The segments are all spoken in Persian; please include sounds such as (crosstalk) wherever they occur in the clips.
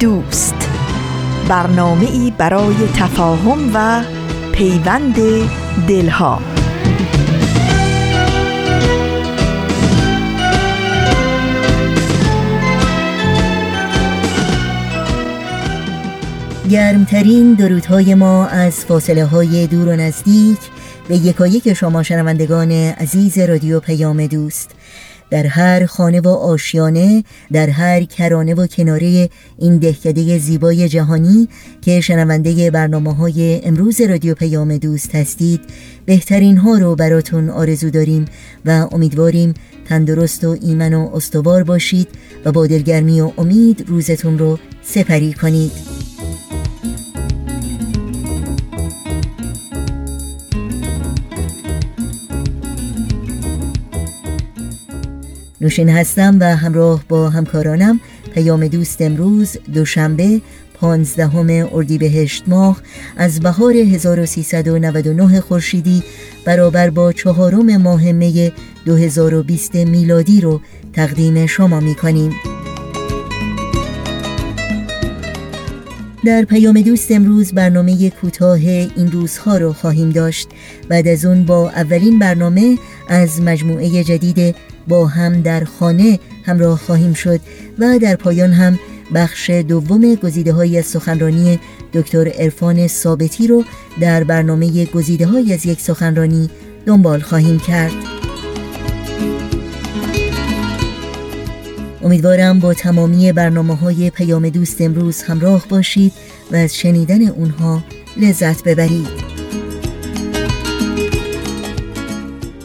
دوست. برنامه ای برای تفاهم و پیوند دلها. گرمترین درودهای ما از فاصله های دور و نزدیک به یکایک شما شنوندگان عزیز رادیو پیام دوست. در هر خانه و آشیانه در هر کرانه و کناره این دهکده زیبای جهانی که شنونده برنامه های امروز رادیو پیام دوست هستید بهترین ها رو براتون آرزو داریم و امیدواریم تندرست و ایمن و استوار باشید و با دلگرمی و امید روزتون رو سپری کنید. نوشین هستم و همراه با همکارانم پیام دوست امروز دوشنبه پانزدهم اردیبهشت ماه از بهار 1399 خورشیدی برابر با چهارم ماه می 2020 میلادی رو تقدیم شما می کنیم. در پیام دوست امروز برنامه کوتاه این روزها رو خواهیم داشت بعد از اون با اولین برنامه از مجموعه جدید با هم در خانه همراه خواهیم شد و در پایان هم بخش دوم گزیده های از سخنرانی دکتر ارفان ثابتی رو در برنامه گزیده های از یک سخنرانی دنبال خواهیم کرد. امیدوارم با تمامی برنامه های پیام دوست امروز همراه باشید و از شنیدن اونها لذت ببرید.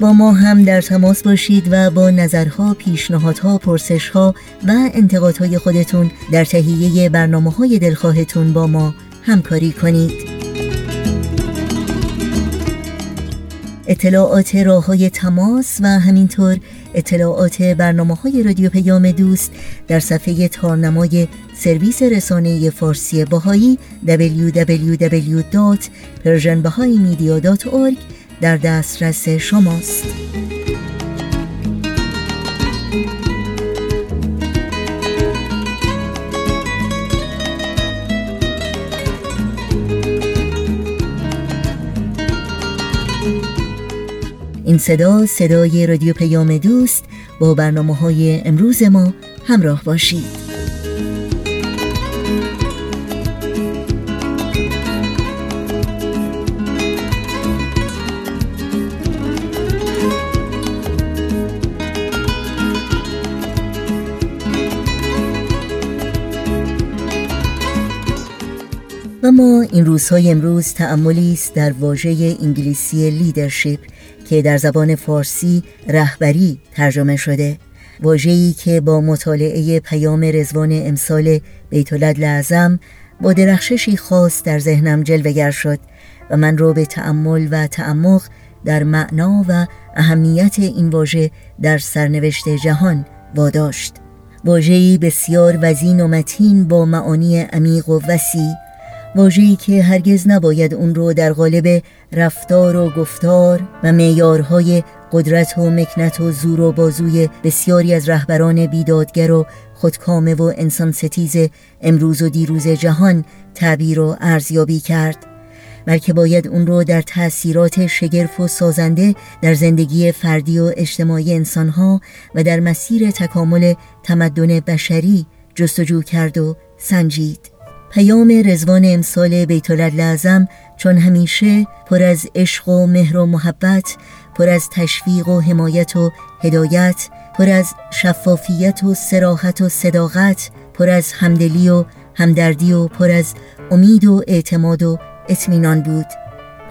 با ما هم در تماس باشید و با نظرها، پیشنهادها، پرسشها و انتقادهای خودتون در تهیه برنامه های دلخواهتون با ما همکاری کنید. اطلاعات راه های تماس و همینطور اطلاعات برنامه های رادیو پیام دوست در صفحه تارنمای سرویس رسانه فارسی باهایی www.persianbahaimedia.org در دسترس شماست. این صدا صدای رادیو پیام دوست با برنامه های امروز ما همراه باشید. اما این روزهای امروز تأملی است در واژه انگلیسی لیدرشپ که در زبان فارسی رهبری ترجمه شده. واژه‌ای که با مطالعه پیام رزوان امسال بیت اعظم با درخششی خاص در ذهنم جلوگر شد و من را به تأمل و تعمق در معنا و اهمیت این واژه در سرنوشت جهان واداشت. واژه‌ای بسیار وزین و متین با معانی عمیق و وسیع واژه‌ای که هرگز نباید اون رو در قالب رفتار و گفتار و معیارهای قدرت و مکنت و زور و بازوی بسیاری از رهبران بیدادگر و خودکامه و انسان ستیز امروز و دیروز جهان تعبیر و ارزیابی کرد بلکه باید اون رو در تأثیرات شگرف و سازنده در زندگی فردی و اجتماعی انسانها و در مسیر تکامل تمدن بشری جستجو کرد و سنجید. پیام رزوان امسال بیت لازم چون همیشه پر از عشق و مهر و محبت پر از تشویق و حمایت و هدایت پر از شفافیت و سراحت و صداقت پر از همدلی و همدردی و پر از امید و اعتماد و اطمینان بود.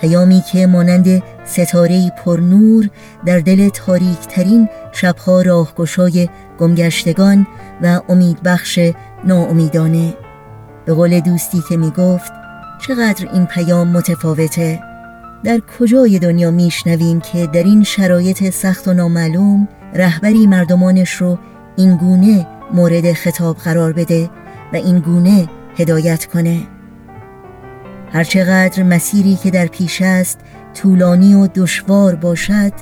پیامی که مانند ستاره پر نور در دل تاریک ترین شبها راهگشای گمگشتگان و امیدبخش ناامیدانه به قول دوستی که می گفت چقدر این پیام متفاوته؟ در کجای دنیا میشنویم که در این شرایط سخت و نامعلوم رهبری مردمانش رو این گونه مورد خطاب قرار بده و این گونه هدایت کنه. هرچقدر مسیری که در پیش است طولانی و دشوار باشد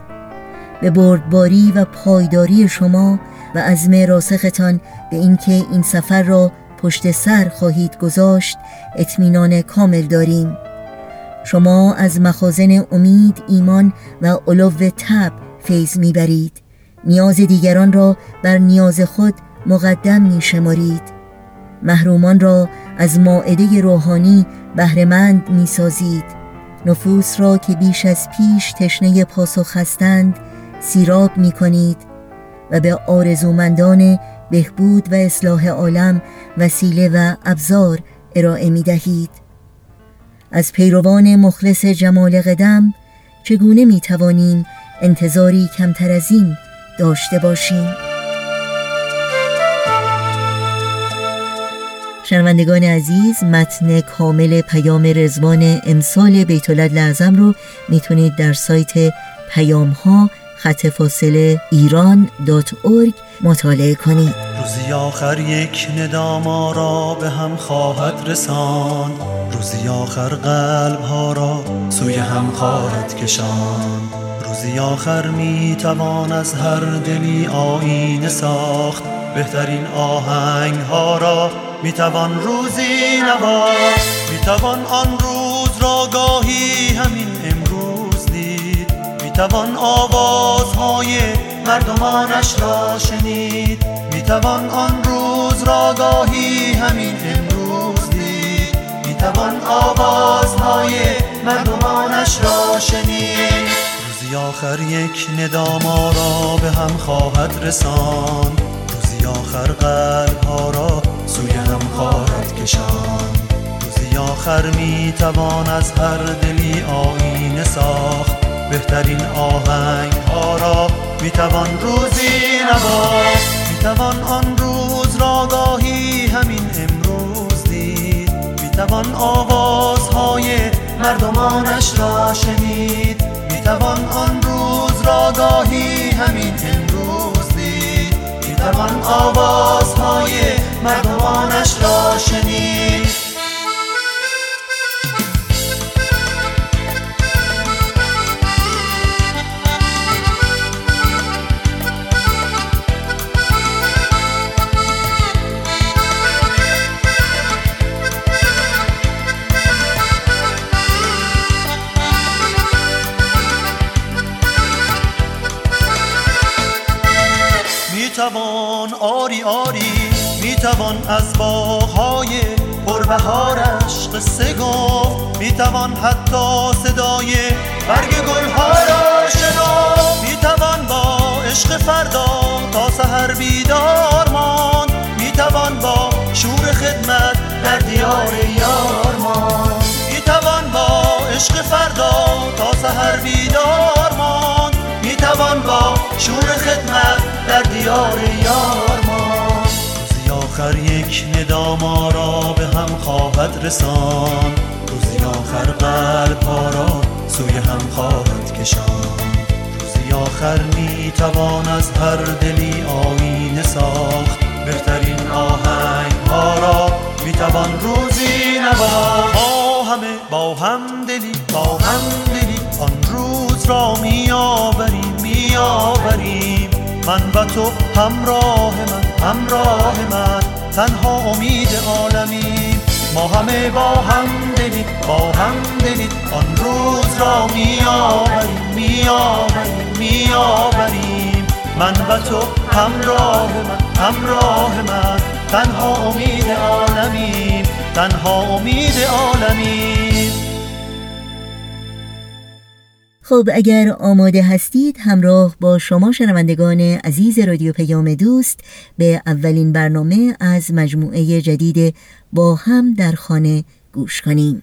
به بردباری و پایداری شما و عزم راسختان به اینکه این سفر را پشت سر خواهید گذاشت اطمینان کامل داریم. شما از مخازن امید ایمان و علو تب فیض می‌برید. نیاز دیگران را بر نیاز خود مقدم می شمارید محرومان را از ماعده روحانی بهرهمند می سازید نفوس را که بیش از پیش تشنه پاسخ هستند سیراب می کنید و به آرزومندان بهبود و اصلاح عالم وسیله و ابزار ارائه می دهید از پیروان مخلص جمال قدم چگونه می توانیم انتظاری کمتر از این داشته باشیم؟ شنوندگان عزیز متن کامل پیام رزوان امسال بیتولد لعظم رو می‌تونید در سایت پیام ها خط فاصله ایران دات مطالعه کنید روزی آخر یک ندام را به هم خواهد رسان. روزی آخر قلب ها را سوی هم خواهد کشان. روزی آخر می توان از هر دلی آینه ساخت. بهترین آهنگ ها را می توان روزی نواخت. می توان آن روز را گاهی همین امروز دید. می توان آوازهای مردمانش را شنید. می توان آن روز را گاهی همین امروز دید. می توان آوازهای مردمانش را شنید. روزی آخر یک نداما را به هم خواهد رساند. روزی آخر قلب ها را سوی هم خواهد کشان روزی آخر می توان از هر دلی آینه ساخت. بهترین آهنگ ها را می توان روزی نواخت می توان آن روز را گاهی همین امروز دید. می توان آوازهای مردمانش را شنید. می توان آن روز را گاهی همین امروز دید. می توان آوازهای مردمانش را شنید. توان آری آری می‌توان از باغهای پربهارش قصه گفت می‌توان حتی صدای برگ گلها را شناخت می‌توان با عشق فردا تا سحر بیدار ماند می‌توان با شور خدمت در دیار یار ماند می‌توان با عشق فردا تا سحر بیدار می‌توان شور خدمت در دیار یار ما. روزی آخر یک نداما را به هم خواهد رسان. روزی آخر قلب ها را سوی هم خواهد کشان. روزی آخر می‌توان از هر دلی آینه ساخت. بهترین آهنگ ها را می‌توان روزی نواخت. با همه با هم دلی با هم دلی آن روز را میآوریم. میآوریم من و تو همراه من همراه من. تنها امید عالمی ما همه با هم دلی با هم دلی آن روز را میآوریم میآوریم میآوریم. من و تو همراه من همراه من. تنها امید عالمی تنها امید عالمی خب اگر آماده هستید همراه با شما شنوندگان عزیز رادیو پیام دوست به اولین برنامه از مجموعه جدید با هم در خانه گوش کنیم.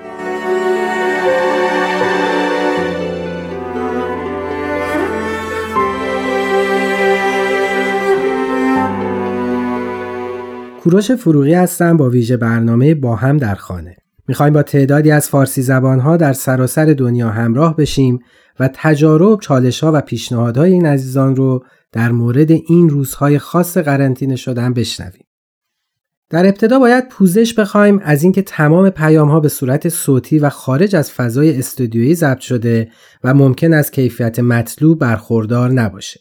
کوروش فروغی هستم با ویژه برنامه با هم در خانه. می‌خوایم با تعدادی از فارسی زبانها در سراسر دنیا همراه بشیم و تجارب، چالشها و پیشنهادهای این عزیزان رو در مورد این روزهای خاص قرنطینه شدن بشنویم. در ابتدا باید پوزش بخوایم از اینکه تمام پیام ها به صورت صوتی و خارج از فضای استودیویی ضبط شده و ممکن از کیفیت مطلوب برخوردار نباشه.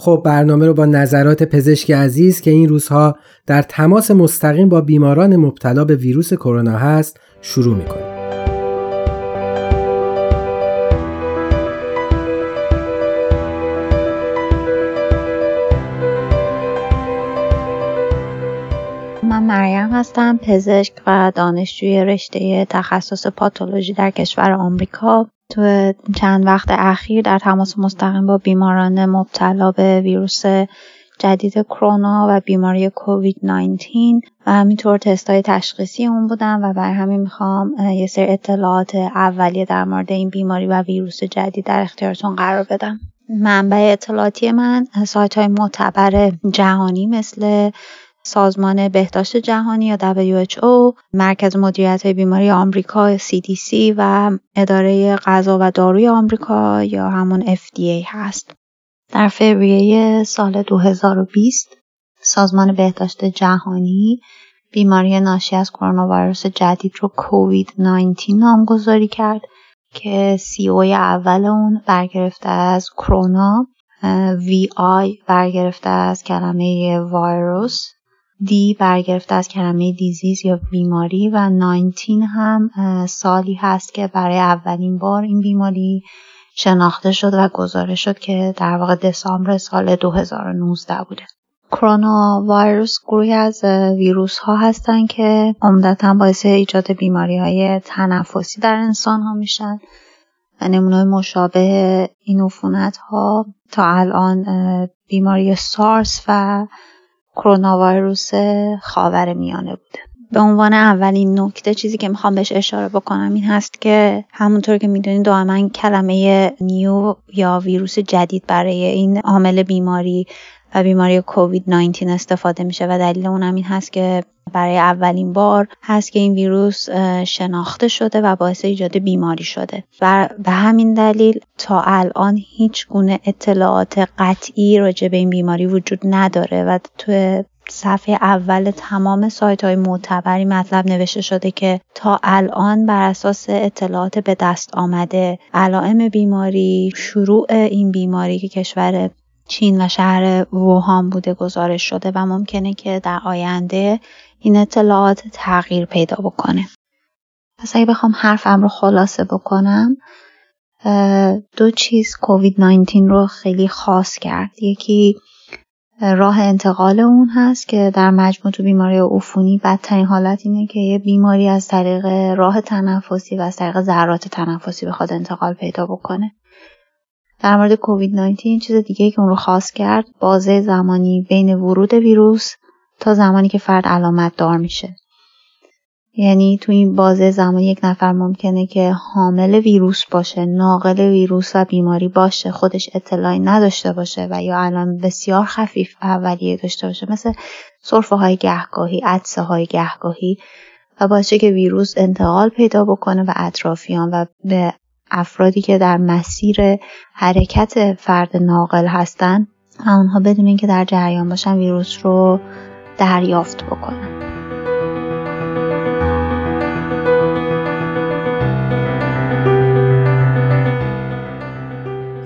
خب برنامه رو با نظرات پزشک عزیز که این روزها در تماس مستقیم با بیماران مبتلا به ویروس کرونا هست شروع می‌کنیم. من مریم هستم پزشک و دانشجوی رشته تخصص پاتولوژی در کشور آمریکا تو چند وقت اخیر در تماس مستقیم با بیماران مبتلا به ویروس جدید کرونا و بیماری کووید 19 و همینطور تستای تشخیصی اون بودم و بر همین می‌خوام یه سری اطلاعات اولیه در مورد این بیماری و ویروس جدید در اختیارتون قرار بدم. منبع اطلاعاتی من سایت های معتبر جهانی مثل سازمان بهداشت جهانی یا WHO، مرکز مدیریت بیماری آمریکا CDC و اداره غذا و داروی آمریکا یا همون FDA هست. در فوریه سال 2020 سازمان بهداشت جهانی بیماری ناشی از کرونا ویروس جدید رو کووید 19 نامگذاری کرد که سی او اول اون برگرفته از کرونا وی آی برگرفته از کلمه ویروس دی برگرفته از کلمه دیزیز یا بیماری و 19 هم سالی هست که برای اولین بار این بیماری شناخته شد و گزارش شد که در واقع دسامبر سال 2019 بوده. کرونا ویروس گروهی از ویروس ها هستن که عمدتا باعث ایجاد بیماری های تنفسی در انسان ها میشن و نمونه مشابه این عفونت ها تا الان بیماری سارس و کرونا ویروس خاور میانه بوده. به عنوان اولین نکته چیزی که می‌خوام بهش اشاره بکنم این هست که همونطور که می‌دونید دائما کلمه نیو یا ویروس جدید برای این عامل بیماری و بیماری کووید 19 استفاده میشه و دلیل اونم این هست که برای اولین بار هست که این ویروس شناخته شده و باعث ایجاد بیماری شده. و به همین دلیل تا الان هیچ گونه اطلاعات قطعی راجع به این بیماری وجود نداره و تو صفحه اول تمام سایت های معتبری مطلب نوشته شده که تا الان بر اساس اطلاعات به دست آمده علائم بیماری شروع این بیماری که کشور چین و شهر ووهان بوده گزارش شده و ممکنه که در آینده این اطلاعات تغییر پیدا بکنه. پس اگه بخوام حرفم رو خلاصه بکنم دو چیز کووید 19 رو خیلی خاص کرد. یکی راه انتقال اون هست که در مجموع تو بیماری عفونی بدترین حالت اینه که یه بیماری از طریق راه تنفسی و از طریق ذرات تنفسی بخواد انتقال پیدا بکنه. در مورد کووید 19 چیز دیگه که اون رو خاص کرد بازه زمانی بین ورود ویروس تا زمانی که فرد علامت دار میشه. یعنی تو این بازه زمانی یک نفر ممکنه که حامل ویروس باشه ناقل ویروس و بیماری باشه خودش اطلاعی نداشته باشه و یا الان بسیار خفیف اولیه داشته باشه مثل صرفه های گهگاهی عدسه های گهگاهی و باشه که ویروس انتقال پیدا بکنه به اطرافیان و به افرادی که در مسیر حرکت فرد ناقل هستند، و اونها بدون اینکه در جریان باشن ویروس رو دریافت بکنن.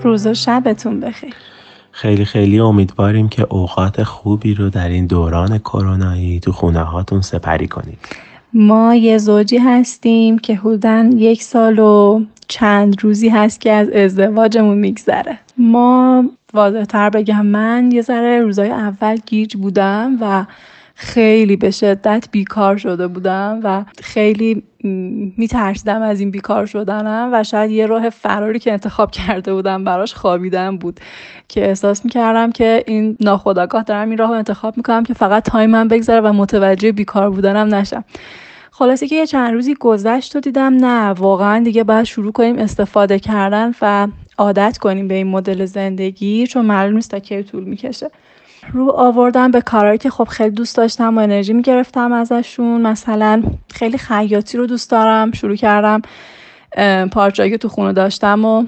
روز و شبتون بخیر. خیلی خیلی امیدواریم که اوقات خوبی رو در این دوران کرونایی تو خونه هاتون سپری کنید. ما یه زوجی هستیم که حدودا یک سال و چند روزی هست که از ازدواجمون میگذره. ما واضح تر بگم من یه ذره روزای اول گیج بودم و خیلی به شدت بیکار شده بودم و خیلی میترسیدم از این بیکار شدنم و شاید یه راه فراری که انتخاب کرده بودم براش خوابیدن بود. که احساس می‌کردم که این ناخداگاه دارم این راه رو انتخاب می‌کنم که فقط تایمم بگذره و متوجه بیکار بودنم نشم. خلاصه که یه چند روزی گذشت و دیدم نه واقعا دیگه باید شروع کنیم استفاده کردن و عادت کنیم به این مدل زندگی چون معلوم نیست تا کی طول می‌کشه. رو آوردم به کارهایی که خب خیلی دوست داشتم و انرژی می‌گرفتم ازشون. مثلا خیلی خیاطی رو دوست دارم شروع کردم پارچایی که تو خونه داشتم و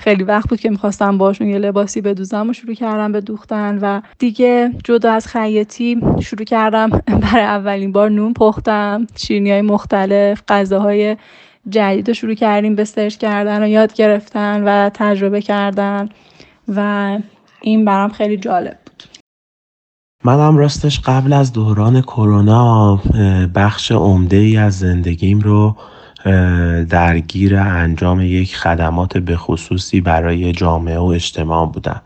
خیلی وقت بود که می‌خواستم باشون یه لباسی بدوزم و شروع کردم به دوختن و دیگه جدا از خیاطی شروع کردم (laughs) برای اولین بار نون پختم شیرینی های مختلف غذاهای جدید رو شروع کردیم به سرچ کردن و یاد گرفتن و تجربه کردن و این برام خیلی جالب منم راستش قبل از دوران کرونا بخش عمده ای از زندگیم رو درگیر انجام یک خدمات به خصوصی برای جامعه و اجتماع بودم.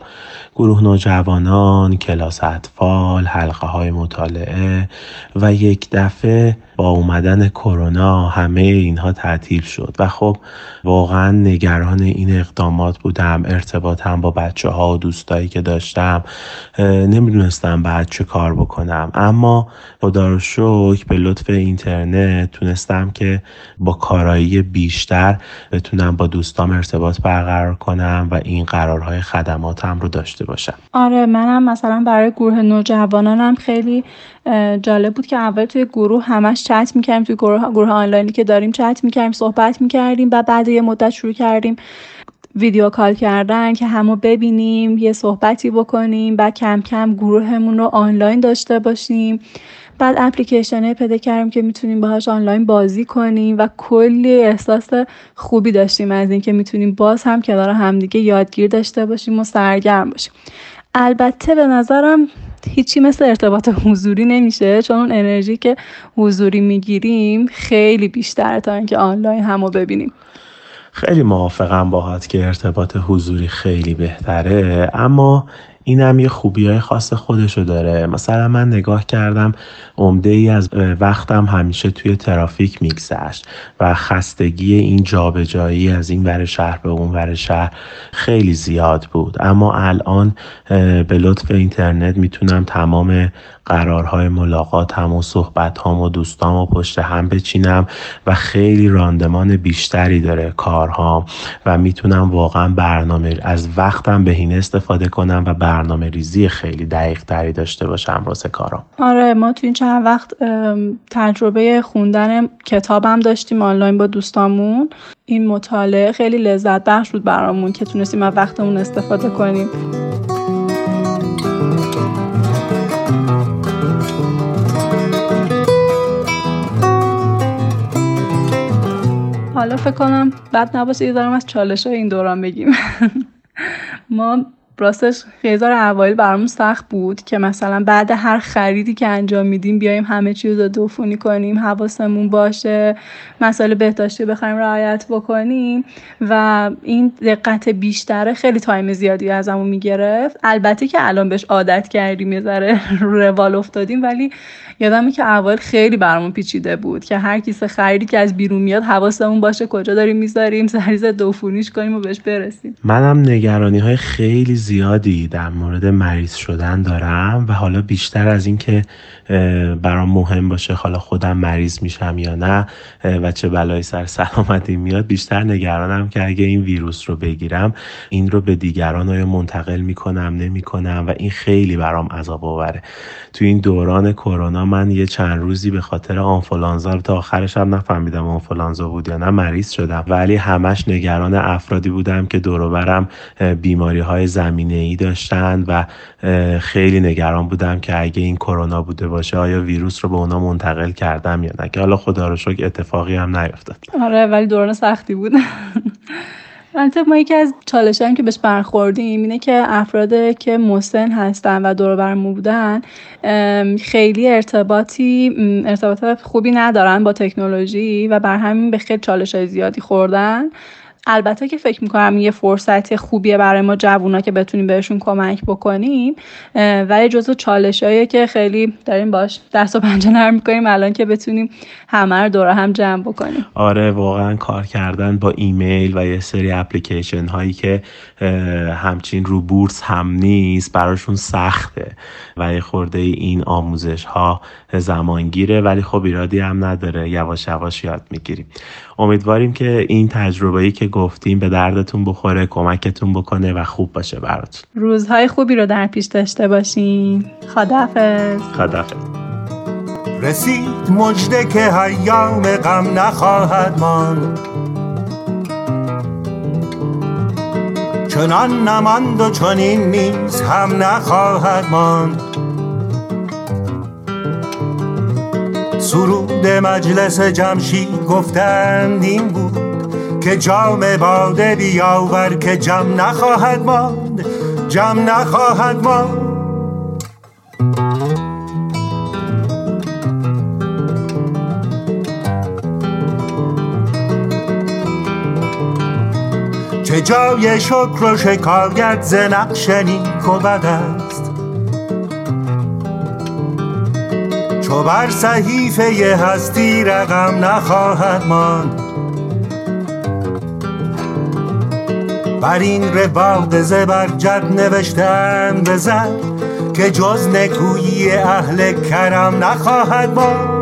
گروه نوجوانان، کلاس اطفال، حلقه های مطالعه و یک دفعه با اومدن کرونا همه اینها تعطیل شد. و خب واقعا نگران این اقدامات بودم ارتباطم با بچه ها و دوستایی که داشتم. نمی‌دونستم بعد چه کار بکنم. اما خدا رو شکر به لطف اینترنت تونستم که با کارایی بیشتر بتونم با دوستام ارتباط برقرار کنم و این قرارهای خدماتم رو داشته باشم آره منم مثلا برای گروه نوجوانانم خیلی جالب بود که اول توی گروه همش چت می‌کردیم توی گروه, گروه آنلاینی که داریم چت می‌کردیم صحبت می‌کردیم و بعد یه مدت شروع کردیم ویدیو کال کردن که همو ببینیم یه صحبتی بکنیم بعد کم کم گروهمون رو آنلاین داشته باشیم. بعد اپلیکیشن پیدا کردیم که می‌تونیم باهاش آنلاین بازی کنیم و کلی احساس خوبی داشتیم از اینکه می‌تونیم باز هم کنار همدیگه یادگیر داشته باشیم و سرگرم باشیم. البته به نظرم هیچی مثل ارتباط حضوری نمیشه چون اون انرژی که حضوری می‌گیریم خیلی بیشتره تا اینکه آنلاین همو ببینیم. خیلی موافقم باهات که ارتباط حضوری خیلی بهتره اما این هم یه خوبی های خاص خودشو داره. مثلا من نگاه کردم عمده ای از وقتم همیشه توی ترافیک میگذشت و خستگی این جابجایی از این ور شهر به اون ور شهر خیلی زیاد بود. اما الان به لطف اینترنت می‌تونم تمام قرارهای هم و صحبت هم و دوستام و پشت هم بچینم و خیلی راندمان بیشتری داره کارها و می‌تونم واقعا برنامه از وقتم بهینه استفاده کنم و برنامه ریزی خیلی دقیق تری داشته باشم واسه کارم آره ما تو این چند وقت تجربه خوندن کتابم داشتیم آنلاین با دوستامون. این مطالعه خیلی لذت بخش بود برامون که تونستیم از وقتمون استفاده کنیم. حالا فکر کنم بعد نباشه یه دارم از چالش های این دوران بگیم. (laughs) ما راستش خیزار اوایل برامون سخت بود که مثلا بعد هر خریدی که انجام میدیم بیایم همه چیز رو دوفونی کنیم حواسمون باشه مسائل بهداشتی بخوایم رعایت بکنیم و این دقت بیشتره خیلی تایم زیادی ازمون می‌گرفت. البته که الان بهش عادت کردیم یه ذره (laughs) روال افتادیم ولی یادمه که اول خیلی برامون پیچیده بود که هر کیسه خریدی که از بیرون میاد حواسمون باشه کجا داریم می‌ذاریم سریز دوفونیش کنیم و بهش برسیم. منم نگرانی های خیلی زیادی در مورد مریض شدن دارم و حالا بیشتر از اینکه برام مهم باشه حالا خودم مریض میشم یا نه و چه بلایی سر سلامتی میاد بیشتر نگرانم که اگه این ویروس رو بگیرم این رو به دیگران آیا منتقل می‌کنم نمی‌کنم و این خیلی برام عذاب آوره. تو این دوران کرونا من یه چند روزی به خاطر آنفولانزا تا آخرش هم نفهمیدم آنفولانزا بود یا نه مریض شدم. ولی همش نگران افرادی بودم که دوروبرم بیماری های زمینه ای داشتن و خیلی نگران بودم که اگه این کرونا بوده باشه آیا ویروس رو به اونا منتقل کردم یا نه؟ که حالا خدا رو شکر اتفاقی هم نیفتاد. آره ولی دوران سختی بود. (laughs) البته ما یکی از چالش که بهش برخوردیم اینه که افراد که مسن هستن و دور برمون بودن خیلی ارتباطی ارتباطات خوبی ندارن با تکنولوژی و بر همین به خیلی چالش های زیادی خوردن. البته که فکر می‌کنم یه فرصت خوبیه برای ما جوونا که بتونیم بهشون کمک بکنیم ولی جزو چالشایی که خیلی داریم باش دست و پنجه نرم می‌کنیم الان که بتونیم همه رو دور هم جمع بکنیم. آره واقعا کار کردن با ایمیل و یه سری اپلیکیشن هایی که همچین رو بورس هم نیست براشون سخته. و یه خورده این آموزش ها زمانگیره ولی خب ایرادی هم نداره. یواش یواش یاد می‌گیریم. امیدواریم که این تجربه‌ای که گفتیم به دردتون بخوره کمکتون بکنه و خوب باشه براتون. روزهای خوبی رو در پیش داشته باشین. خدافز خدافز رسید مجده که حیام غم نخواهد ماند. چنان نماند و چنین نیز هم نخواهد ماند. سرود مجلس جمشید گفتند این بود که جام باده بیاور که جم نخواهد ماند جم نخواهد ماند. چه جای شکر و شکایت ز نقش نیک و بد چو بر صحیفه هستی رقم نخواهد ماند. بر این رواق زبرجد نوشتن بزن که جز نکویی اهل کرم نخواهد ماند.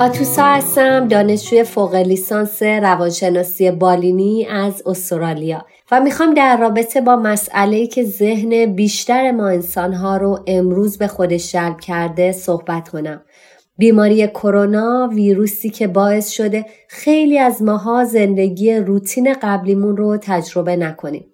آتوسا هستم دانشجوی فوق لیسانس روانشناسی بالینی از استرالیا. و می‌خوام در رابطه با مسئله که ذهن بیشتر ما انسانها رو امروز به خودش جلب کرده صحبت کنم. بیماری کرونا ویروسی که باعث شده خیلی از ماها زندگی روتین قبلیمون رو تجربه نکنیم.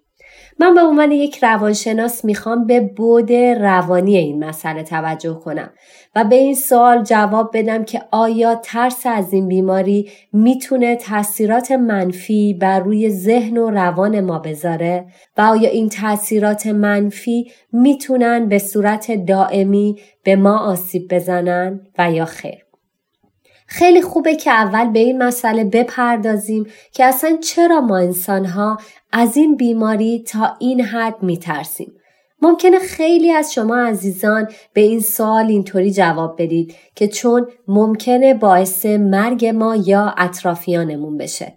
من به عنوان یک روانشناس می‌خوام به بود روانی این مسئله توجه کنم و به این سوال جواب بدم که آیا ترس از این بیماری می‌تونه تاثیرات منفی بر روی ذهن و روان ما بذاره؟ و آیا این تاثیرات منفی می‌تونن به صورت دائمی به ما آسیب بزنن و یا خیر؟ خیلی خوبه که اول به این مسئله بپردازیم که اصلا چرا ما انسانها از این بیماری تا این حد میترسیم. ممکنه خیلی از شما عزیزان به این سوال اینطوری جواب بدید که چون ممکنه باعث مرگ ما یا اطرافیانمون بشه.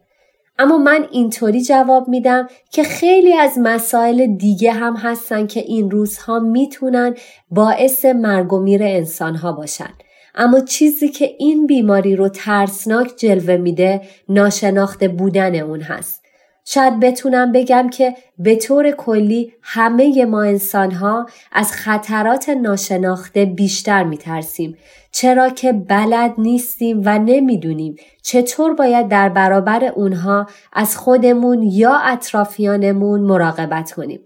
اما من اینطوری جواب میدم که خیلی از مسائل دیگه هم هستن که این روزها می‌تونن باعث مرگ و میر انسانها باشن. اما چیزی که این بیماری رو ترسناک جلوه میده ناشناخته بودن اون هست. شاید بتونم بگم که به طور کلی همه ما انسان ها از خطرات ناشناخته بیشتر میترسیم چرا که بلد نیستیم و نمی‌دونیم چطور باید در برابر اونها از خودمون یا اطرافیانمون مراقبت کنیم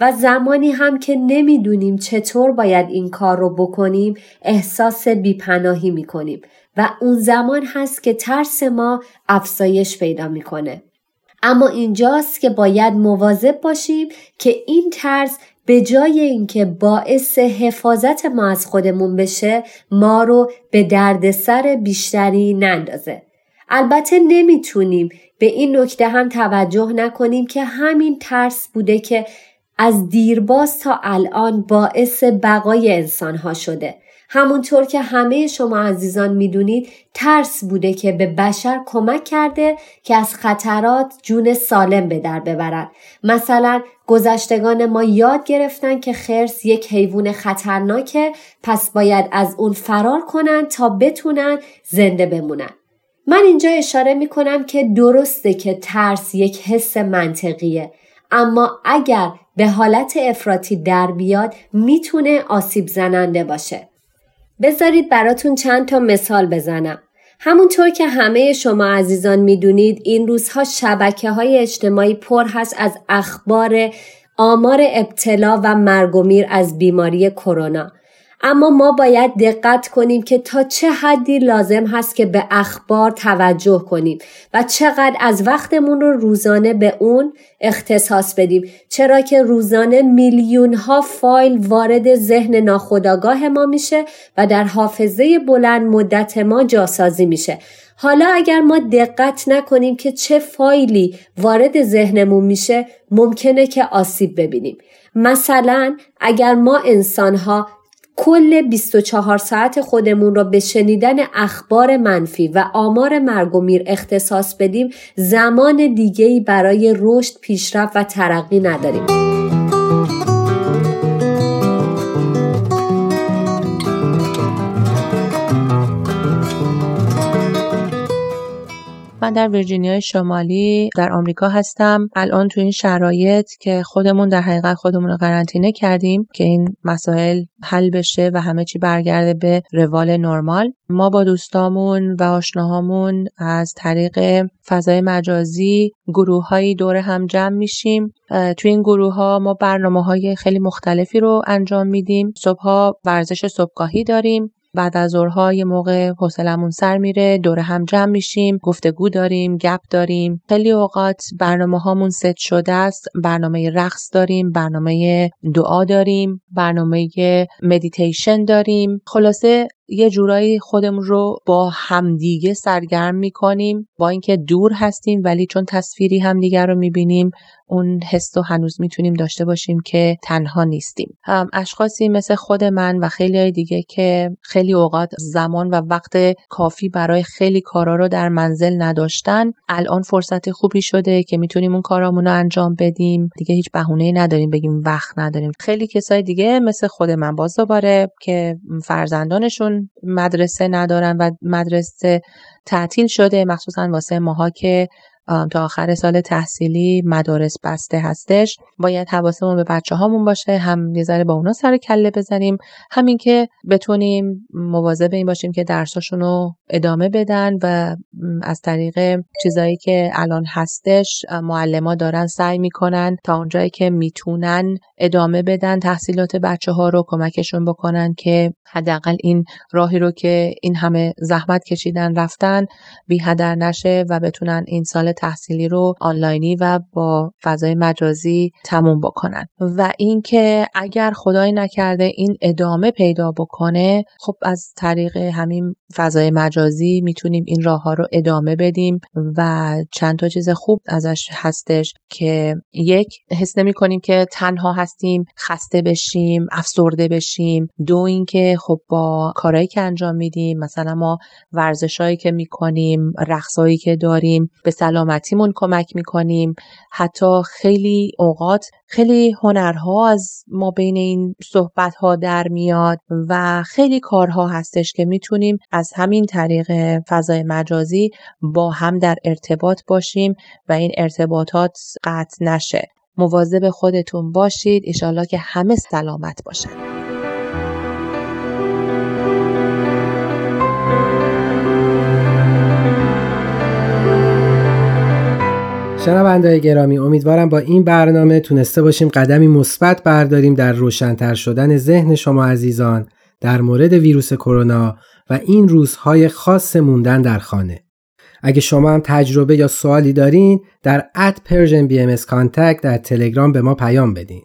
و زمانی هم که نمی‌دونیم چطور باید این کار رو بکنیم احساس بیپناهی می‌کنیم و اون زمان هست که ترس ما افزایش پیدا می‌کنه. اما اینجاست که باید مواظب باشیم که این ترس به جای اینکه باعث حفاظت ما از خودمون بشه ما رو به دردسر بیشتری نندازه. البته نمی‌تونیم به این نکته هم توجه نکنیم که همین ترس بوده که از دیرباز تا الان باعث بقای انسان ها شده. همونطور که همه شما عزیزان می‌دونید ترس بوده که به بشر کمک کرده که از خطرات جون سالم به در ببرد. مثلا گذشتگان ما یاد گرفتن که خرس یک حیوان خطرناکه پس باید از اون فرار کنن تا بتونن زنده بمونن. من اینجا اشاره می کنم که درسته که ترس یک حس منطقیه اما اگر به حالت افراطی در بیاد می‌تونه آسیب زننده باشه. بذارید براتون چند تا مثال بزنم. همونطور که همه شما عزیزان می‌دونید این روزها شبکه های اجتماعی پر هست از اخبار آمار ابتلا و مرگ از بیماری کرونا. اما ما باید دقت کنیم که تا چه حدی لازم هست که به اخبار توجه کنیم و چقدر از وقتمون رو روزانه به اون اختصاص بدیم. چرا که روزانه میلیون ها فایل وارد ذهن ناخودآگاه ما میشه و در حافظه بلند مدت ما جاسازی میشه. حالا اگر ما دقت نکنیم که چه فایلی وارد ذهنمون میشه ممکنه که آسیب ببینیم. مثلا اگر ما انسانها کل 24 ساعت خودمون را به شنیدن اخبار منفی و آمار مرگ و میر اختصاص بدیم زمان دیگهی برای رشد پیشرفت و ترقی نداریم. من در ویرجینیا شمالی در آمریکا هستم. الان تو این شرایط که خودمون در حقیقت خودمون رو قرنطینه کردیم که این مسائل حل بشه و همه چی برگرده به روال نرمال. ما با دوستامون و آشناهامون از طریق فضای مجازی گروه دور هم جمع میشیم. تو این گروه ها ما برنامه های خیلی مختلفی رو انجام میدیم. صبحها ورزش صبحگاهی داریم. بعد از ظهرها یه موقع حوصلمون سر میره دور هم جمع میشیم گفتگو داریم گپ داریم. خیلی اوقات برنامه هامون ست شده است برنامه رقص داریم برنامه دعا داریم برنامه مدیتیشن داریم. خلاصه یه جورایی خودمون رو با همدیگه سرگرم می‌کنیم با اینکه دور هستیم ولی چون تصویری همدیگه رو می‌بینیم اون حس رو هنوز می‌تونیم داشته باشیم که تنها نیستیم. اشخاصی مثل خود من و خیلی های دیگه که خیلی اوقات زمان و وقت کافی برای خیلی کارا رو در منزل نداشتن الان فرصت خوبی شده که می‌تونیم اون کارامون رو انجام بدیم. دیگه هیچ بهونه نداریم بگیم وقت نداریم. خیلی کسای دیگه مثل خود من باز دوباره که فرزندانشون مدرسه ندارن و مدرسه تعطیل شده مخصوصا واسه ماها که تا آخر سال تحصیلی مدارس بسته هستش. باید حواسمون به بچه هامون باشه هم یه ذره با اونا سر کله بزنیم. همین که بتونیم مواظب این باشیم که درساشون رو ادامه بدن و از طریق چیزایی که الان هستش معلما دارن سعی می‌کنن تا اونجایی که می‌تونن ادامه بدن تحصیلات بچه ها رو کمکشون بکنن که حداقل این راهی رو که این همه زحمت کشیدن رفتن بی هدر نشه و بتونن این سال تحصیلی رو آنلاینی و با فضای مجازی تموم بکنن. و اینکه اگر خدای نکرده این ادامه پیدا بکنه خب از طریق همین فضای مجازی می‌تونیم این راه ها رو ادامه بدیم و چند تا چیز خوب ازش هستش که یک حس نمی کنیم که تنها هستیم خسته بشیم افسرده بشیم. دو اینکه خب با کارهایی که انجام میدیم مثلا ما ورزشهایی که می‌کنیم رقصهایی که داریم به سلامتیمون کمک می‌کنیم. حتی خیلی اوقات خیلی هنرها از ما بین این صحبت ها در میاد و خیلی کارها هستش که می‌تونیم از همین طریق فضای مجازی با هم در ارتباط باشیم و این ارتباطات قطع نشه. مواظب خودتون باشید ایشالله که همه سلامت باشن شنوندای گرامی امیدوارم با این برنامه تونسته باشیم قدمی مثبت برداریم در روشنتر شدن ذهن شما عزیزان در مورد ویروس کرونا و این روزهای خاص موندن در خانه. اگه شما هم تجربه یا سوالی دارین در at Persian B در تلگرام به ما پیام بدین.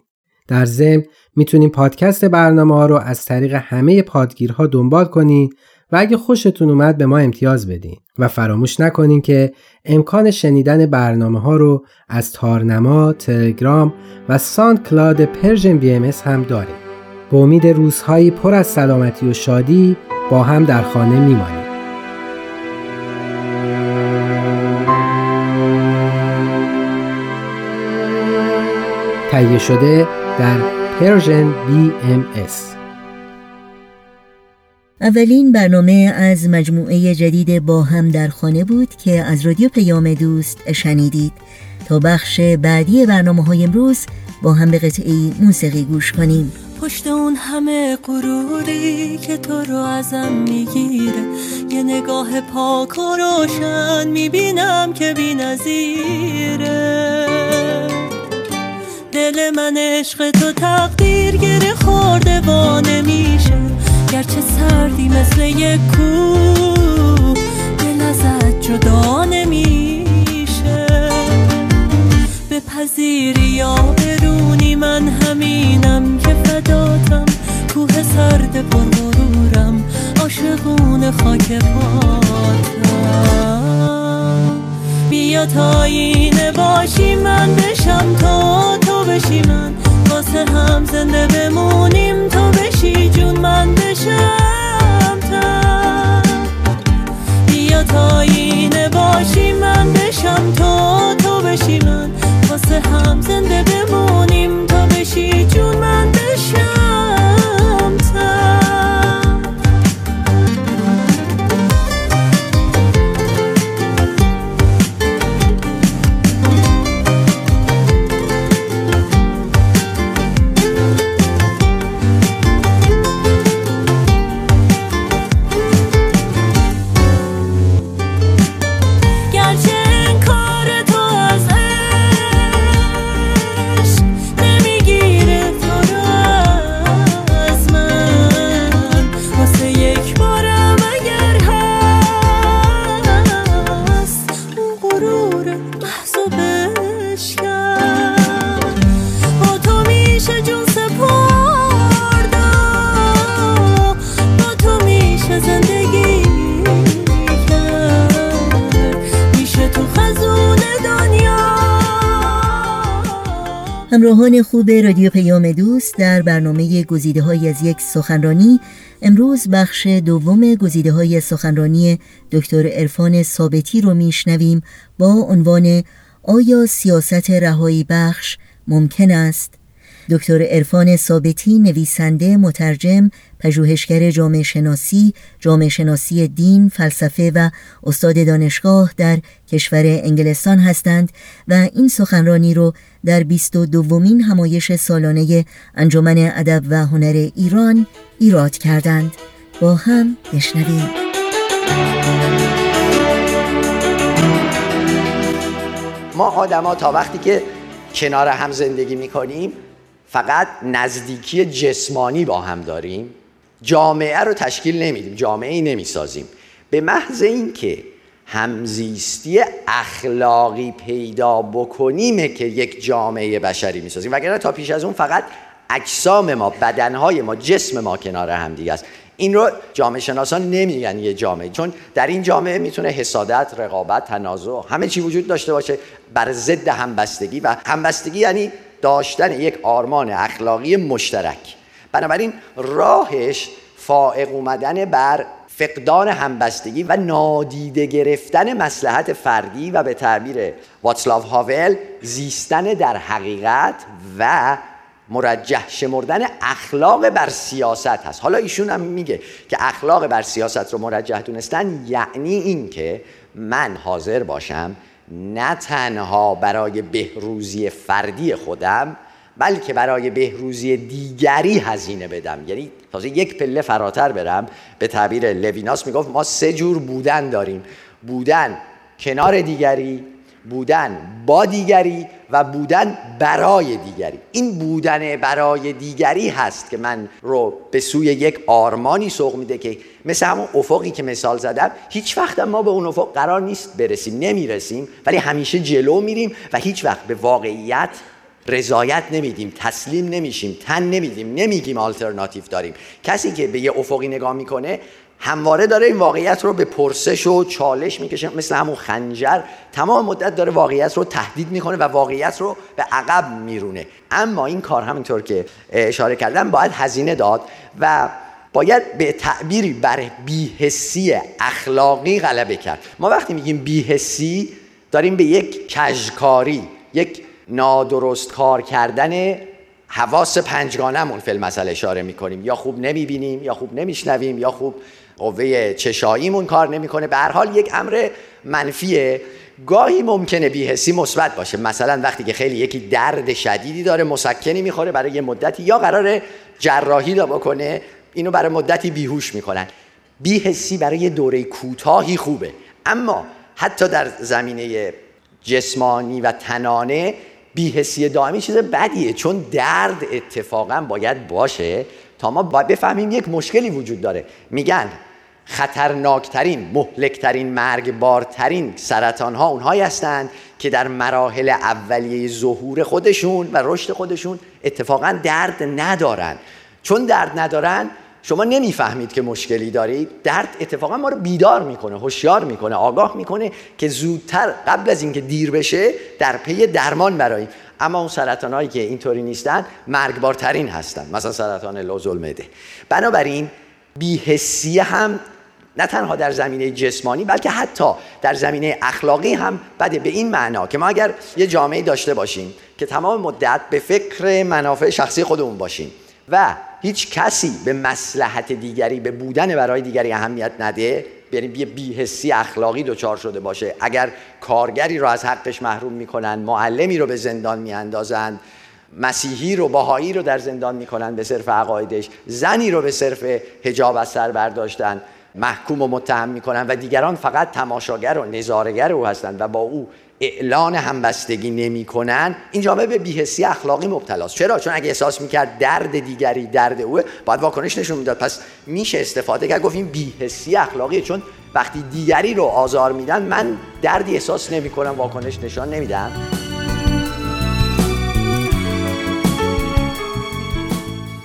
در ضمن می‌تونین پادکست برنامه ها رو از طریق همه پادگیرها دنبال کنین و اگه خوشتون اومد به ما امتیاز بدین و فراموش نکنین که امکان شنیدن برنامه ها رو از تارنما، تلگرام و SoundCloud Persian BM هم داریم. به امید روزهایی پر از سلامتی و شادی با هم در خانه میمانیم. تهیه شده در Persian BMS اولین برنامه از مجموعه جدید با هم در خانه بود که از رادیو پیام دوست شنیدید. تا بخش بعدی برنامه های امروز با هم به قطعی موسیقی گوش کنیم. پشت اون همه غروری که تو رو ازم می‌گیره یه نگاه پاک و روشن می‌بینم که بی نزیره دل من عشق تو تقدیر گره خورده و نمیشه. گرچه سردی مثل یک کو دل ازت جدا نمیشه. بپذیری یا برونی من همینم که فداتم. کوه سرد پرغرورم عاشقون خاک پاتم. بیا تا اینه باشی من بشم تو بشی من. واسه هم زنده بمونیم. تو بشی جون من بشم تا بیا تا اینه باشی من بشم تا تو بشی من. واسه هم زنده بمونیم. تو بشی جون من بشم همراهان خوب رادیو پیام دوست در برنامه گزیده های از یک سخنرانی امروز بخش دوم گزیده های سخنرانی دکتر عرفان ثابتی رو میشنویم با عنوان آیا سیاست رهایی بخش ممکن است؟ دکتر عرفان ثابتی نویسنده، مترجم، پژوهشگر جامعه شناسی، جامعه شناسی دین، فلسفه و استاد دانشگاه در کشور انگلستان هستند و این سخنرانی رو در 22 دومین همایش سالانه انجمن ادب و هنر ایران ایراد کردند. با هم بشنویم. ما آدما تا وقتی که کنار هم زندگی می‌کنیم فقط نزدیکی جسمانی با هم داریم. جامعه رو تشکیل نمیدیم جامعه ای نمی‌سازیم. به محض اینکه همزیستی اخلاقی پیدا بکنیم که یک جامعه بشری می‌سازیم. وگرنه تا پیش از اون فقط اجسام ما بدنهای ما جسم ما کنار هم دیگه است. این رو جامعه شناسان نمیگن یه جامعه چون در این جامعه می‌تونه حسادت رقابت تنازع همه چی وجود داشته باشه بر ضد همبستگی. و همبستگی یعنی داشتن یک آرمان اخلاقی مشترک. بنابراین راهش فائق اومدن بر فقدان همبستگی و نادیده گرفتن مسلحت فردی و به تعبیر واتسلاو هاول زیستن در حقیقت و مرجح شمردن اخلاق بر سیاست هست. حالا ایشون هم میگه که اخلاق بر سیاست رو مرجح دونستن یعنی اینکه من حاضر باشم نه تنها برای بهروزی فردی خودم بلکه برای بهروزی دیگری هزینه بدم. یعنی تازه یک پله فراتر برم. به تعبیر لویناس می‌گفت ما سه جور بودن داریم. بودن کنار دیگری بودن با دیگری و بودن برای دیگری. این بودن برای دیگری هست که من رو به سوی یک آرمانی سوق میده که مثل همون افقی که مثال زدم هیچ وقت ما به اون افق قرار نیست برسیم. نمی‌رسیم ولی همیشه جلو میریم و هیچ وقت به واقعیت رضایت نمیدیم تسلیم نمیشیم تن نمیدیم نمیگیم آلترناتیو داریم. کسی که به یه افقی نگاه می‌کنه همواره داره این واقعیت رو به پرسش و چالش می‌کشه. مثل همون خنجر تمام مدت داره واقعیت رو تهدید می‌کنه و واقعیت رو به عقب میرونه. اما این کار همینطور که اشاره کردم باید هزینه داد و باید به تعبیری بر بیهسی اخلاقی غلبه کرد. ما وقتی میگیم بیهسی داریم به یک کژکاری یک نادرست کار کردن حواس پنجگانمون فیلم مسئله اشاره می‌کنیم. یا خوب نمی‌بینیم یا خوب نمیشنویم یا خوب قوه چشاییمون کار نمی‌کنه. به هر حال یک امر منفیه. گاهی ممکنه بیهسی مثبت باشه. مثلا وقتی که خیلی یکی درد شدیدی داره مسکنی می‌خوره برای یه مدتی یا قراره جراحی دا بکنه اینو برای مدتی بیهوش می‌کنن. بیهسی برای دوره کوتاهی خوبه. اما حتی در زمینه جسمانی و تنانه بیهسی دائمی چیز بدیه. چون درد اتفاقا باید باشه. تا ما بفهمیم یک مشکلی وجود داره. میگن خطرناکترین مهلکترین مرگبارترین سرطان ها اونهایی هستند که در مراحل اولیه ظهور خودشون و رشد خودشون اتفاقا درد ندارن. چون درد ندارن شما نمی‌فهمید که مشکلی دارید درد اتفاقا ما رو بیدار می‌کنه هوشیار می‌کنه آگاه می‌کنه که زودتر قبل از اینکه دیر بشه در پی درمان براییم. اما اون سرطان هایی که اینطوری نیستن مرگبارترین هستن. مثلا سرطان لوز المعده بنابراین بیهسی هم نه تنها در زمینه جسمانی بلکه حتی در زمینه اخلاقی هم بده به این معنا که ما اگر یه جامعه داشته باشیم که تمام مدت به فکر منافع شخصی خودمون باشیم و هیچ کسی به مسلحت دیگری به بودن برای دیگری اهمیت نده یعنی یه بیهسی اخلاقی دچار شده باشه. اگر کارگری رو از حقش محروم می‌کنن معلمی رو به زندان میاندازند مسیحی رو باهایی رو در زندان می‌کنن به صرف عقایدش زنی رو به صرف هجاب از سر برداشتن محکوم و متهم می‌کنن و دیگران فقط تماشاگر و نظارگر او هستند و با او اعلان همبستگی نمی‌کنن. این جامعه به بیهسی اخلاقی مبتلاست. چرا؟ چون اگه احساس می‌کرد درد دیگری درد اوه باید واکنش نشون می‌داد. پس میشه استفاده کرد. گفت این بیهسی اخلاقیه. چون وقتی دیگری رو آزار میدن من دردی احساس نمی‌کنم واکنش نشان نمیدم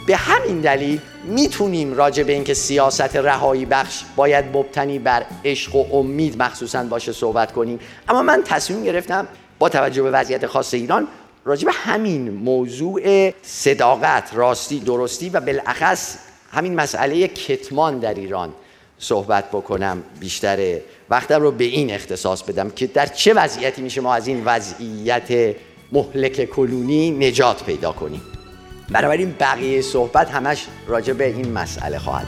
به همین دلیل می‌تونیم راجع به اینکه سیاست رهایی بخش باید مبتنی بر عشق و امید مخصوصا باشه صحبت کنیم. اما من تصمیم گرفتم با توجه به وضعیت خاص ایران راجع به همین موضوع صداقت راستی درستی و بالاخص همین مسئله کتمان در ایران صحبت بکنم بیشتر. وقتم رو به این اختصاص بدم که در چه وضعیتی میشه ما از این وضعیت مهلک کلونی نجات پیدا کنیم. بنابراین بقیه صحبت همش راجع به این مسئله خواهد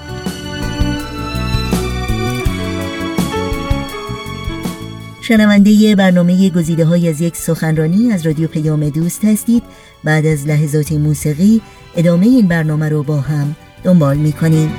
شنونده برنامه گزیده های از یک سخنرانی از رادیو پیام دوست هستید بعد از لحظات موسیقی ادامه این برنامه رو با هم دنبال می کنیم.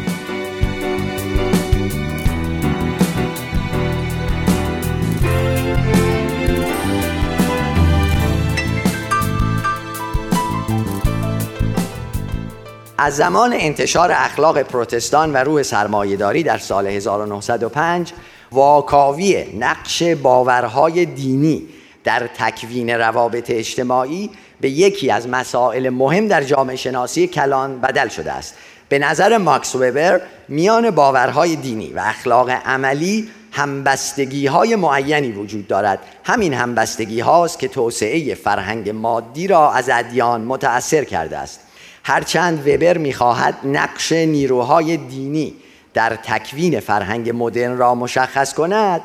از زمان انتشار اخلاق پروتستان و روح سرمایهداری در سال 1905 واکاوی نقش باورهای دینی در تکوین روابط اجتماعی به یکی از مسائل مهم در جامعه شناسی کلان بدل شده است. به نظر ماکس وبر میان باورهای دینی و اخلاق عملی همبستگی های معینی وجود دارد. همین همبستگی هاست که توسعه فرهنگ مادی را از ادیان متأثر کرده است. هرچند وبر می‌خواهد نقش نیروهای دینی در تکوین فرهنگ مدرن را مشخص کند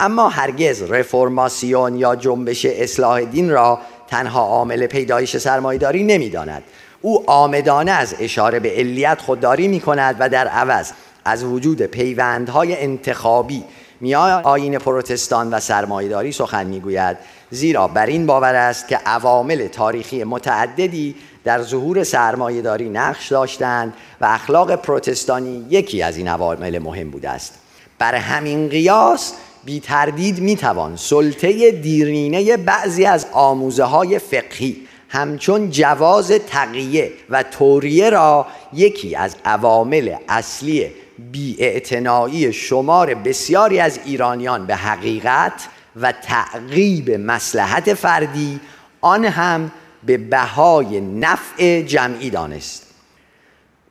اما هرگز رفرماسیون یا جنبش اصلاح دین را تنها عامل پیدایش سرمایداری نمی‌داند. او آمدانه از اشاره به علیت خودداری می کند و در عوض از وجود پیوندهای انتخابی میان آین پروتستان و سرمایداری سخن می‌گوید. زیرا بر این باور است که عوامل تاریخی متعددی در ظهور سرمایهداری نقش داشتند و اخلاق پروتستانی یکی از این عوامل مهم بوده است. بر همین قیاس بی تردید می توان سلطه دیرینه بعضی از آموزه های فقهی همچون جواز تقیه و توریه را یکی از عوامل اصلی بی شمار بسیاری از ایرانیان به حقیقت و تعقیب مسلحت فردی آن هم به بهای نفع جمعی دانست.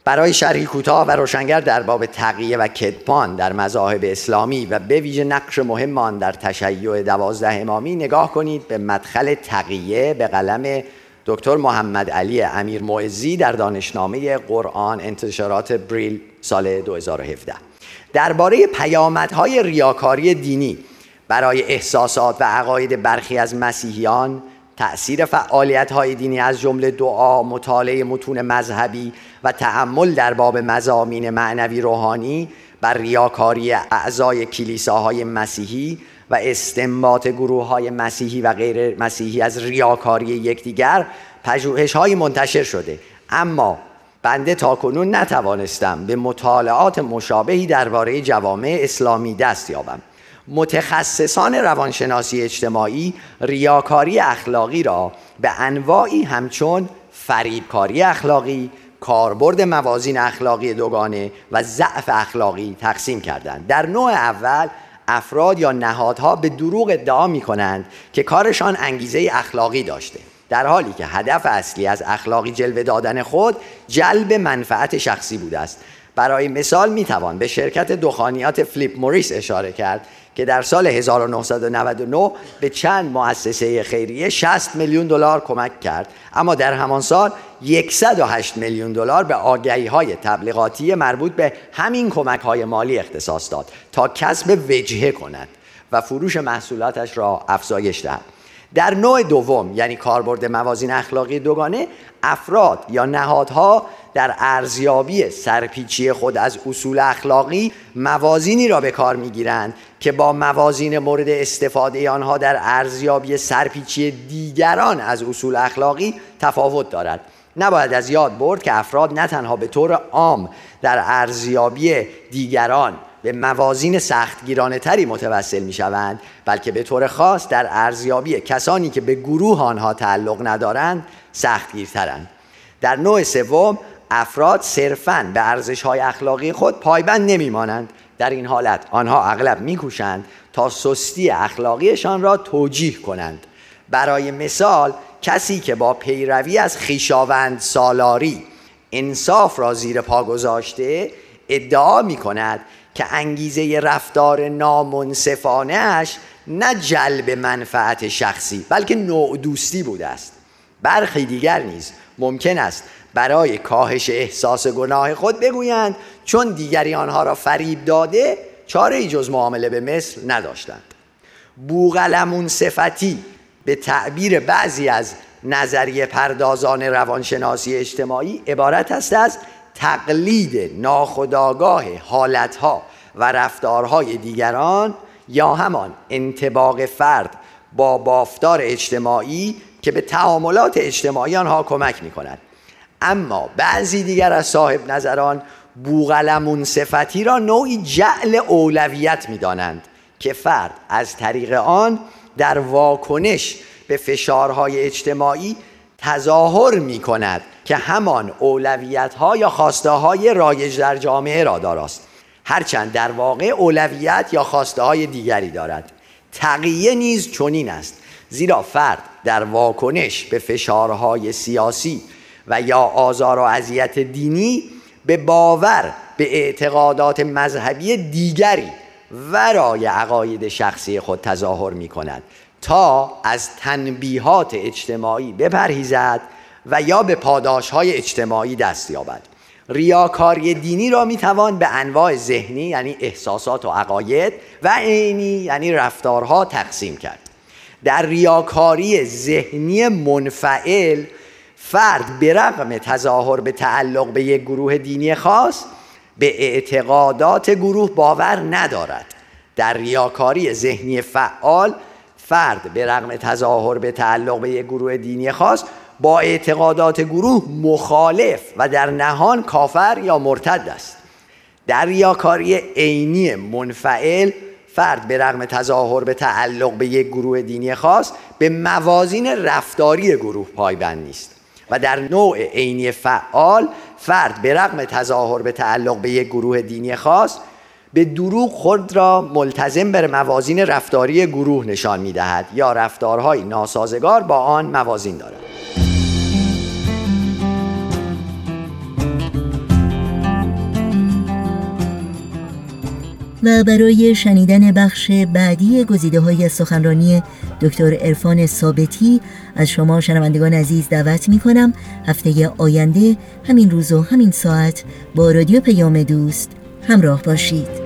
برای شرحی کوتاه و روشنگر در باب تقیه و کدپان در مذاهب اسلامی و به ویژه نقش مهم آن در تشیع دوازده امامی نگاه کنید به مدخل تقیه به قلم دکتر محمد علی امیر معزی در دانشنامه قرآن انتشارات بریل. سال 2017 درباره پیامدهای ریاکاری دینی برای احساسات و عقاید برخی از مسیحیان تأثیر فعالیت های دینی از جمله دعا، مطالعه متون مذهبی و تعمل در باب مزامین معنوی روحانی بر ریاکاری اعضای کلیساهای مسیحی و استنباط گروه های مسیحی و غیر مسیحی از ریاکاری یکدیگر پژوهش های منتشر شده. اما بنده تاکنون نتوانستم به مطالعات مشابهی درباره جوامع اسلامی دست یابم. متخصصان روانشناسی اجتماعی ریاکاری اخلاقی را به انواعی همچون فریبکاری اخلاقی کاربرد موازین اخلاقی دوگانه و ضعف اخلاقی تقسیم کردند. در نوع اول افراد یا نهادها به دروغ ادعا می کنند که کارشان انگیزه اخلاقی داشته. در حالی که هدف اصلی از اخلاقی جلوه دادن خود جلب منفعت شخصی بوده است. برای مثال می توان به شرکت دخانیات فلیپ موریس اشاره کرد که در سال 1999 به چند مؤسسه خیریه 60 میلیون دلار کمک کرد. اما در همان سال 108 میلیون دلار به آگهی های تبلیغاتی مربوط به همین کمک های مالی اختصاص داد تا کسب وجهه کند و فروش محصولاتش را افزایش دهد. در نوع دوم یعنی کاربرد موازین اخلاقی دوگانه افراد یا نهادها در ارزیابی سرپیچی خود از اصول اخلاقی موازینی را به کار می‌گیرند که با موازین مورد استفاده آنها در ارزیابی سرپیچی دیگران از اصول اخلاقی تفاوت دارد. نباید از یاد برد که افراد نه تنها به طور عام در ارزیابی دیگران به موازین سختگیرانه تری متوسل می شوند بلکه به طور خاص در ارزیابی کسانی که به گروه آنها تعلق ندارند سختگیرترند. در نوع سوم افراد صرفاً به ارزش های اخلاقی خود پایبند نمی مانند در این حالت آنها اغلب میکوشند تا سستی اخلاقیشان را توجیه کنند. برای مثال کسی که با پیروی از خیشاوند سالاری انصاف را زیر پا گذاشته ادعا می کند که انگیزه رفتار نامنصفانه اش نه جلب منفعت شخصی بلکه نوع دوستی بوده است. برخی دیگر نیز ممکن است برای کاهش احساس گناه خود بگویند چون دیگری آنها را فریب داده چاره ای جز معامله به مثل نداشتند. بوغلمون صفتی به تعبیر بعضی از نظریه پردازان روانشناسی اجتماعی عبارت است از تقلید ناخداگاه حالتها و رفتارهای دیگران یا همان انتباق فرد با بافتار اجتماعی که به تعاملات اجتماعی آنها کمک می کند اما بعضی دیگر از صاحب نظران بوغلمون صفتی را نوعی جعل اولویت می دانند که فرد از طریق آن در واکنش به فشارهای اجتماعی تظاهر می کند که همان اولویت ها یا خواسته های رایج در جامعه را داراست. هرچند در واقع اولویت یا خواسته های دیگری دارد. تقیه نیز چنین است. زیرا فرد در واکنش به فشارهای سیاسی و یا آزار و اذیت دینی به باور به اعتقادات مذهبی دیگری ورای عقاید شخصی خود تظاهر می کند تا از تنبیهات اجتماعی بپرهیزد و یا به پاداش های اجتماعی دست یابد. ریاکاری دینی را می‌توان به انواع ذهنی یعنی احساسات و عقاید و عینی یعنی رفتارها تقسیم کرد. در ریاکاری ذهنی منفعل فرد به رغم تظاهر به تعلق به یک گروه دینی خاص به اعتقادات گروه باور ندارد. در ریاکاری ذهنی فعال فرد به رغم تظاهر به تعلق به یک گروه دینی خاص با اعتقادات گروه مخالف و در نهان کافر یا مرتد است. در ریاکاری عینی منفعل فرد به رغم تظاهر به تعلق به یک گروه دینی خاص به موازین رفتاری گروه پایبند نیست و در نوع عینی فعال فرد به رغم تظاهر به تعلق به یک گروه دینی خاص به دروغ خود را ملتزم بر موازین رفتاری گروه نشان می دهد یا رفتارهای ناسازگار با آن موازین دارد. و برای شنیدن بخش بعدی گزیده های سخنرانی دکتر ارفان ثابتی از شما شنوندگان عزیز دعوت می کنم هفته آینده همین روز و همین ساعت با رادیو پیام دوست همراه باشید.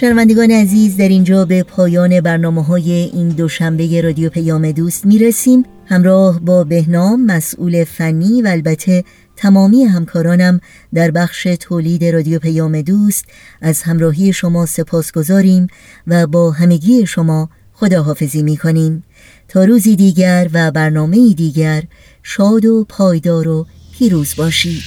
شنوندگان عزیز در اینجا به پایان برنامه های این دوشنبه رادیو پیام دوست می رسیم همراه با بهنام مسئول فنی و البته تمامی همکارانم در بخش تولید رادیو پیام دوست از همراهی شما سپاس گذاریم و با همگی شما خداحافظی می کنیم تا روزی دیگر و برنامه دیگر شاد و پایدار و پیروز باشید.